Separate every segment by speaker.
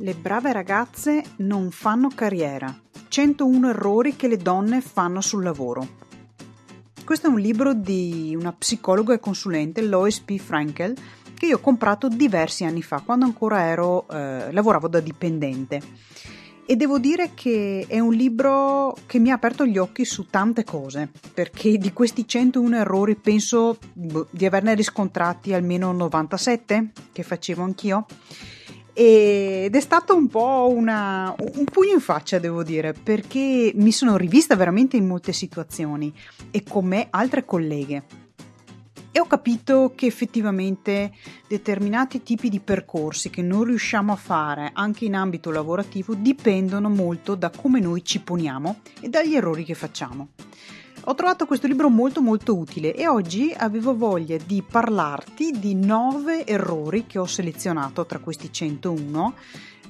Speaker 1: Le brave ragazze non fanno carriera. 101 errori che le donne fanno sul lavoro. Questo è un libro di una psicologa e consulente, Lois P. Frankel, che io ho comprato diversi anni fa, quando ancora ero, eh, lavoravo da dipendente. E devo dire che è un libro che mi ha aperto gli occhi su tante cose, perché di questi 101 errori penso boh, di averne riscontrati almeno 97, che facevo anch'io ed è stato un po' una, un pugno in faccia, devo dire, perché mi sono rivista veramente in molte situazioni e con me altre colleghe. E ho capito che effettivamente determinati tipi di percorsi che non riusciamo a fare anche in ambito lavorativo dipendono molto da come noi ci poniamo e dagli errori che facciamo. Ho trovato questo libro molto molto utile e oggi avevo voglia di parlarti di 9 errori che ho selezionato tra questi 101,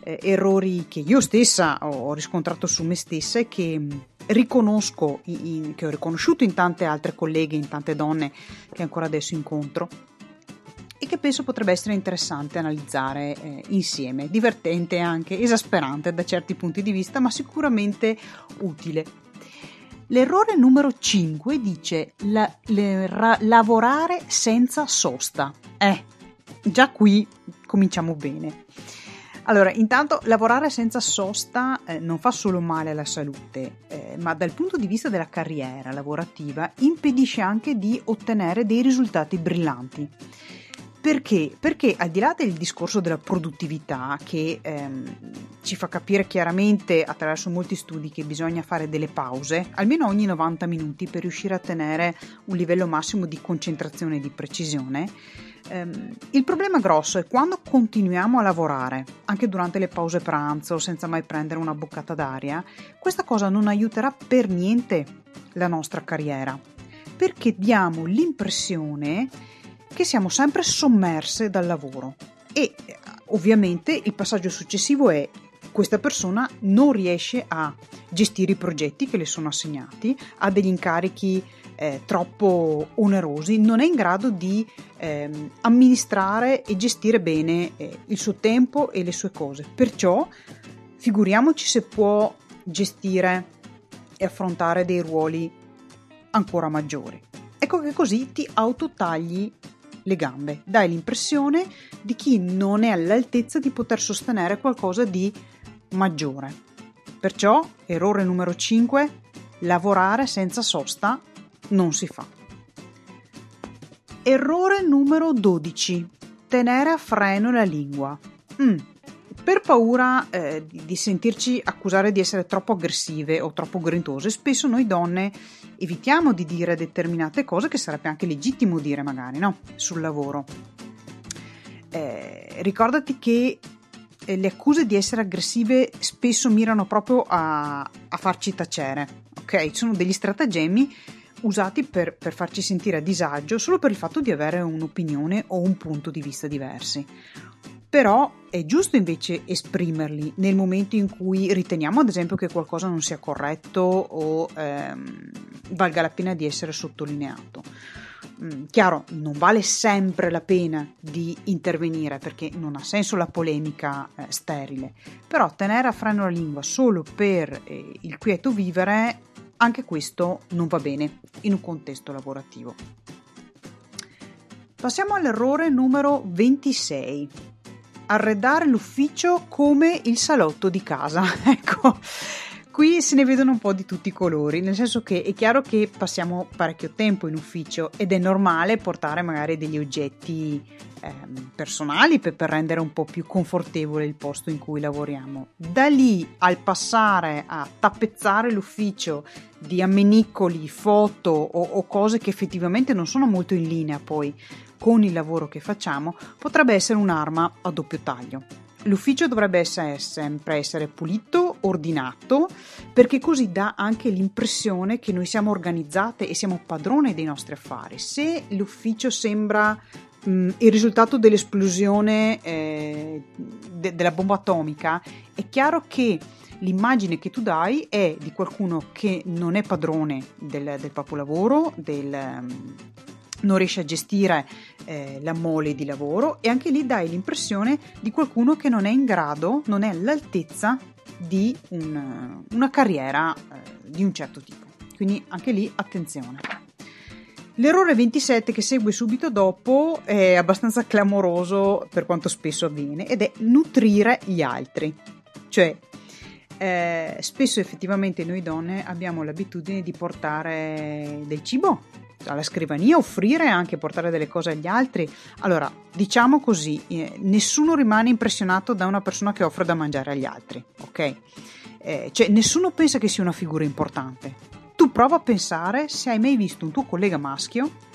Speaker 1: eh, errori che io stessa ho riscontrato su me stessa e che mm, riconosco, in, che ho riconosciuto in tante altre colleghe, in tante donne che ancora adesso incontro e che penso potrebbe essere interessante analizzare eh, insieme, divertente anche esasperante da certi punti di vista, ma sicuramente utile. L'errore numero 5 dice la, le, ra, lavorare senza sosta. Eh, già qui cominciamo bene. Allora, intanto lavorare senza sosta eh, non fa solo male alla salute, eh, ma dal punto di vista della carriera lavorativa impedisce anche di ottenere dei risultati brillanti. Perché? Perché al di là del discorso della produttività che ehm, ci fa capire chiaramente attraverso molti studi che bisogna fare delle pause, almeno ogni 90 minuti per riuscire a tenere un livello massimo di concentrazione e di precisione, ehm, il problema grosso è quando continuiamo a lavorare, anche durante le pause pranzo, senza mai prendere una boccata d'aria, questa cosa non aiuterà per niente la nostra carriera, perché diamo l'impressione che siamo sempre sommerse dal lavoro e ovviamente il passaggio successivo è questa persona non riesce a gestire i progetti che le sono assegnati, ha degli incarichi eh, troppo onerosi, non è in grado di eh, amministrare e gestire bene eh, il suo tempo e le sue cose. Perciò figuriamoci se può gestire e affrontare dei ruoli ancora maggiori. Ecco che così ti autotagli le gambe, dai l'impressione di chi non è all'altezza di poter sostenere qualcosa di maggiore. Perciò, errore numero 5, lavorare senza sosta non si fa. Errore numero 12, tenere a freno la lingua. Mm, per paura eh, di, sentirci accusare di essere troppo aggressive o troppo grintose, spesso noi donne evitiamo di dire determinate cose che sarebbe anche legittimo dire magari, no? Sul lavoro. Eh, ricordati che eh, le accuse di essere aggressive spesso mirano proprio a, a farci tacere, ok? Sono degli stratagemmi usati per, per, farci sentire a disagio solo per il fatto di avere un'opinione o un punto di vista diversi. Però è giusto invece esprimerli nel momento in cui riteniamo ad esempio che qualcosa non sia corretto o ehm, valga la pena di essere sottolineato. Mm, chiaro, non vale sempre la pena di intervenire perché non ha senso la polemica eh, sterile, però tenere a freno la lingua solo per eh, il quieto vivere, anche questo non va bene in un contesto lavorativo. Passiamo all'errore numero 26 arredare l'ufficio come il salotto di casa. ecco, qui se ne vedono un po' di tutti i colori, nel senso che è chiaro che passiamo parecchio tempo in ufficio ed è normale portare magari degli oggetti eh, personali per, per, rendere un po' più confortevole il posto in cui lavoriamo. Da lì al passare a tappezzare l'ufficio di ammenicoli, foto o, o cose che effettivamente non sono molto in linea poi con il lavoro che facciamo potrebbe essere un'arma a doppio taglio. L'ufficio dovrebbe essere, sempre essere pulito, ordinato, perché così dà anche l'impressione che noi siamo organizzate e siamo padrone dei nostri affari. Se l'ufficio sembra mh, il risultato dell'esplosione eh, de- della bomba atomica, è chiaro che l'immagine che tu dai è di qualcuno che non è padrone del, del proprio lavoro, del, non riesci a gestire eh, la mole di lavoro e anche lì dai l'impressione di qualcuno che non è in grado, non è all'altezza di un, una carriera eh, di un certo tipo. Quindi anche lì attenzione. L'errore 27 che segue subito dopo è abbastanza clamoroso per quanto spesso avviene ed è nutrire gli altri. Cioè, eh, spesso effettivamente noi donne abbiamo l'abitudine di portare del cibo alla scrivania, offrire anche portare delle cose agli altri. Allora, diciamo così, eh, nessuno rimane impressionato da una persona che offre da mangiare agli altri, ok? Eh, cioè, nessuno pensa che sia una figura importante. Tu prova a pensare se hai mai visto un tuo collega maschio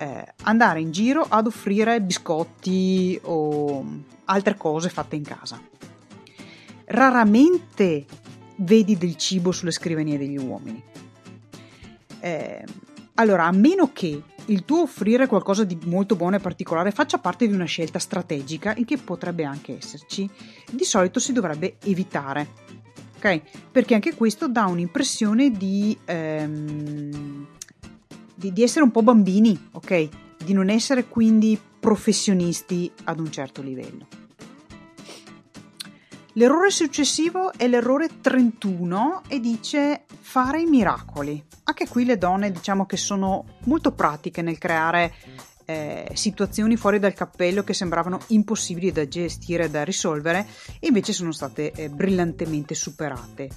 Speaker 1: eh, andare in giro ad offrire biscotti o altre cose fatte in casa. Raramente vedi del cibo sulle scrivanie degli uomini. Eh, allora, a meno che il tuo offrire qualcosa di molto buono e particolare faccia parte di una scelta strategica, il che potrebbe anche esserci, di solito si dovrebbe evitare. Ok? Perché anche questo dà un'impressione di, ehm, di, di essere un po' bambini, ok? Di non essere quindi professionisti ad un certo livello. L'errore successivo è l'errore 31 e dice fare i miracoli. Anche qui le donne diciamo che sono molto pratiche nel creare eh, situazioni fuori dal cappello che sembravano impossibili da gestire e da risolvere e invece sono state eh, brillantemente superate.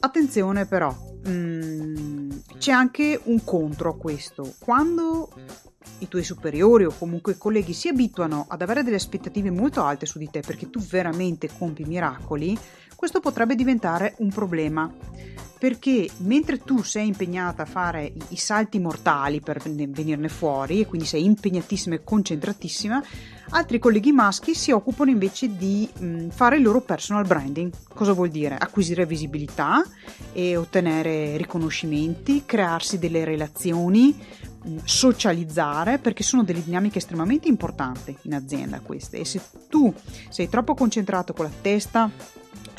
Speaker 1: Attenzione però, mh, mm, c'è anche un contro a questo. Quando i tuoi superiori o comunque i colleghi si abituano ad avere delle aspettative molto alte su di te perché tu veramente compi miracoli, questo potrebbe diventare un problema perché mentre tu sei impegnata a fare i, salti mortali per venirne fuori e quindi sei impegnatissima e concentratissima, altri colleghi maschi si occupano invece di mh, fare il loro personal branding. Cosa vuol dire? Acquisire visibilità e ottenere riconoscimenti, crearsi delle relazioni, mh, socializzare, perché sono delle dinamiche estremamente importanti in azienda queste. E se tu sei troppo concentrato con la testa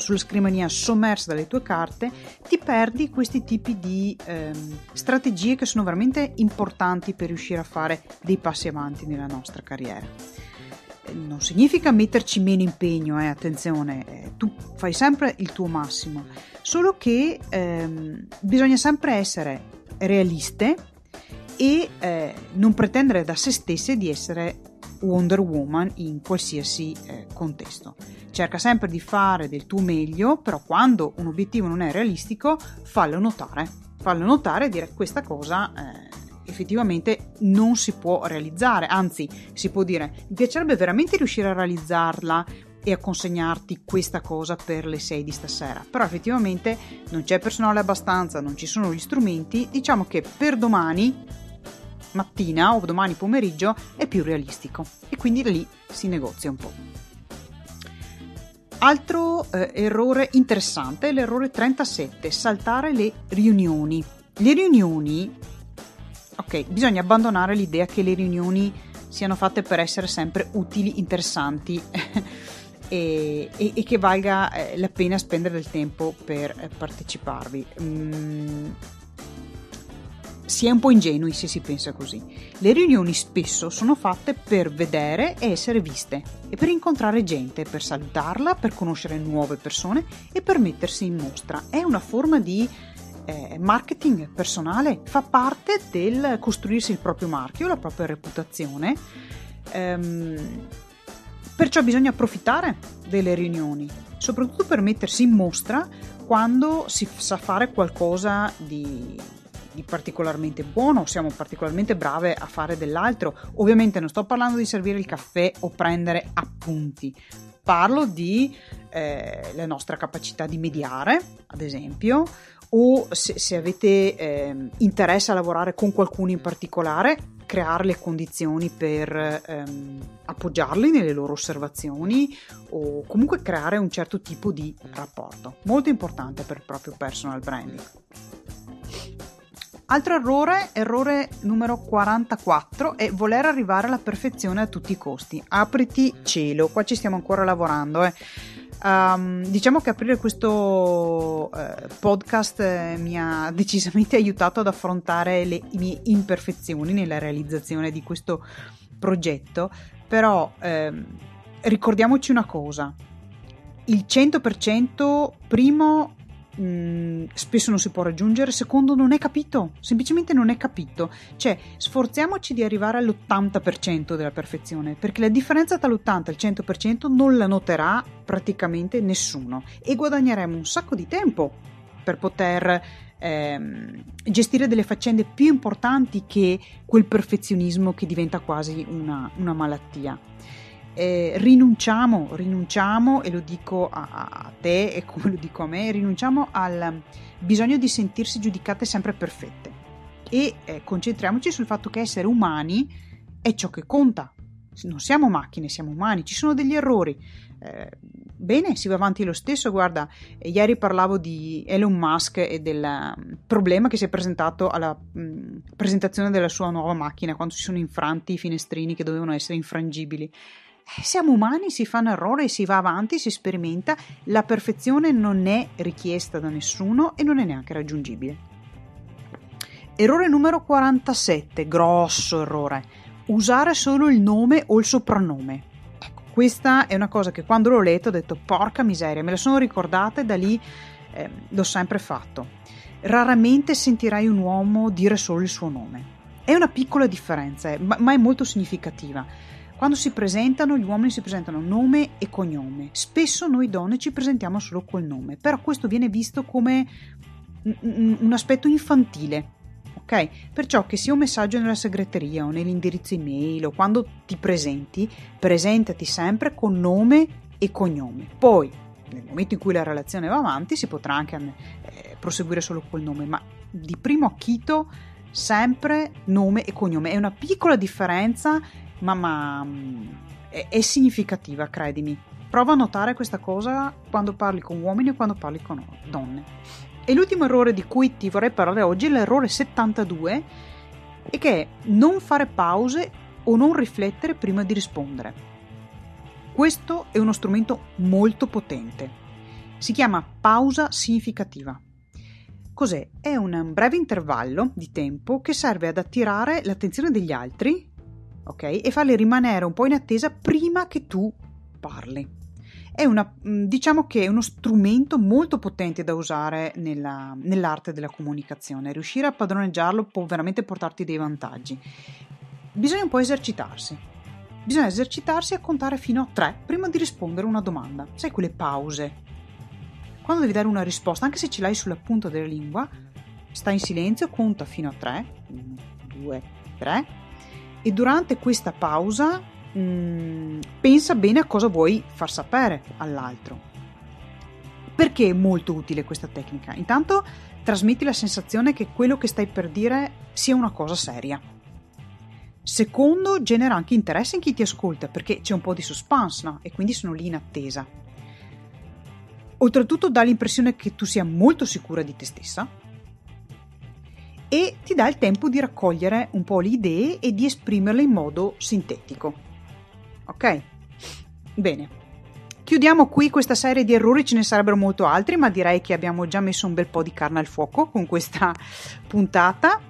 Speaker 1: sulla scrivania sommersa dalle tue carte, ti perdi questi tipi di ehm, strategie che sono veramente importanti per riuscire a fare dei passi avanti nella nostra carriera. Eh, non significa metterci meno impegno, eh, attenzione, eh, tu fai sempre il tuo massimo, solo che ehm, bisogna sempre essere realiste e eh, non pretendere da se stesse di essere Wonder Woman in qualsiasi eh, contesto. Cerca sempre di fare del tuo meglio, però quando un obiettivo non è realistico, fallo notare. Fallo notare e dire questa cosa eh, effettivamente non si può realizzare, anzi si può dire mi piacerebbe veramente riuscire a realizzarla e a consegnarti questa cosa per le 6 di stasera, però effettivamente non c'è personale abbastanza, non ci sono gli strumenti, diciamo che per domani mattina o domani pomeriggio è più realistico e quindi lì si negozia un po'. Altro eh, errore interessante è l'errore 37, saltare le riunioni. Le riunioni, ok, bisogna abbandonare l'idea che le riunioni siano fatte per essere sempre utili, interessanti e, e, e, che valga eh, la pena spendere del tempo per eh, parteciparvi. Mm, si è un po' ingenui se si pensa così. Le riunioni spesso sono fatte per vedere e essere viste e per incontrare gente, per salutarla, per conoscere nuove persone e per mettersi in mostra. È una forma di eh, marketing personale, fa parte del costruirsi il proprio marchio, la propria reputazione. Ehm, perciò bisogna approfittare delle riunioni, soprattutto per mettersi in mostra quando si sa fare qualcosa di di particolarmente buono, siamo particolarmente brave a fare dell'altro. Ovviamente non sto parlando di servire il caffè o prendere appunti, parlo di eh, la nostra capacità di mediare, ad esempio, o se, se avete eh, interesse a lavorare con qualcuno in particolare, creare le condizioni per ehm, appoggiarli nelle loro osservazioni o comunque creare un certo tipo di rapporto. Molto importante per il proprio personal branding. Altro errore, errore numero 44, è voler arrivare alla perfezione a tutti i costi. Apriti cielo, qua ci stiamo ancora lavorando. Eh. Um, diciamo che aprire questo uh, podcast eh, mi ha decisamente aiutato ad affrontare le mie imperfezioni nella realizzazione di questo progetto, però ehm, ricordiamoci una cosa, il 100% primo mm, spesso non si può raggiungere, secondo non è capito, semplicemente non è capito. Cioè, sforziamoci di arrivare all'80% della perfezione, perché la differenza tra l'80 e il 100% non la noterà praticamente nessuno e guadagneremo un sacco di tempo per poter ehm, gestire delle faccende più importanti che quel perfezionismo che diventa quasi una, una malattia eh, rinunciamo, rinunciamo, e lo dico a, a, te e come lo dico a me, rinunciamo al bisogno di sentirsi giudicate sempre perfette e eh, concentriamoci sul fatto che essere umani è ciò che conta. Non siamo macchine, siamo umani, ci sono degli errori. Eh, bene, si va avanti lo stesso. Guarda, ieri parlavo di Elon Musk e del mm, problema che si è presentato alla mm, presentazione della sua nuova macchina quando si sono infranti i finestrini che dovevano essere infrangibili. Eh, siamo umani, si fanno errori, si va avanti, si sperimenta, la perfezione non è richiesta da nessuno e non è neanche raggiungibile. Errore numero 47, grosso errore, usare solo il nome o il soprannome. Ecco, questa è una cosa che quando l'ho letto ho detto porca miseria, me la sono ricordata e da lì eh, l'ho sempre fatto. Raramente sentirai un uomo dire solo il suo nome. È una piccola differenza, eh, ma è molto significativa quando si presentano, gli uomini si presentano nome e cognome. Spesso noi donne ci presentiamo solo col nome, però questo viene visto come un aspetto infantile. Ok? Perciò che sia un messaggio nella segreteria o nell'indirizzo email o quando ti presenti, presentati sempre con nome e cognome. Poi, nel momento in cui la relazione va avanti, si potrà anche eh, proseguire solo col nome, ma di primo acchito sempre nome e cognome. È una piccola differenza ma, ma mm, è, è, significativa, credimi. Prova a notare questa cosa quando parli con uomini e quando parli con donne. E l'ultimo errore di cui ti vorrei parlare oggi è l'errore 72, e che è non fare pause o non riflettere prima di rispondere. Questo è uno strumento molto potente. Si chiama pausa significativa. Cos'è? È un breve intervallo di tempo che serve ad attirare l'attenzione degli altri ok? E farli rimanere un po' in attesa prima che tu parli. È una, mm, diciamo che è uno strumento molto potente da usare nella, nell'arte della comunicazione. Riuscire a padroneggiarlo può veramente portarti dei vantaggi. Bisogna un po' esercitarsi. Bisogna esercitarsi a contare fino a tre prima di rispondere una domanda. Sai quelle pause? Quando devi dare una risposta, anche se ce l'hai sulla punta della lingua, stai in silenzio, conta fino a tre. Uno, due, tre e durante questa pausa mh, mm, pensa bene a cosa vuoi far sapere all'altro. Perché è molto utile questa tecnica? Intanto trasmetti la sensazione che quello che stai per dire sia una cosa seria. Secondo, genera anche interesse in chi ti ascolta perché c'è un po' di suspense no? e quindi sono lì in attesa. Oltretutto dà l'impressione che tu sia molto sicura di te stessa e ti dà il tempo di raccogliere un po' le idee e di esprimerle in modo sintetico. Ok? Bene. Chiudiamo qui questa serie di errori, ce ne sarebbero molto altri, ma direi che abbiamo già messo un bel po' di carne al fuoco con questa puntata.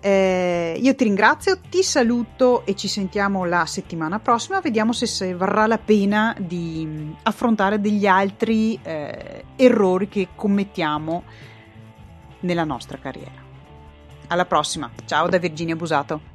Speaker 1: Eh, io ti ringrazio, ti saluto e ci sentiamo la settimana prossima. Vediamo se, se varrà la pena di affrontare degli altri eh, errori che commettiamo nella nostra carriera. Alla prossima, ciao da Virginia Busato.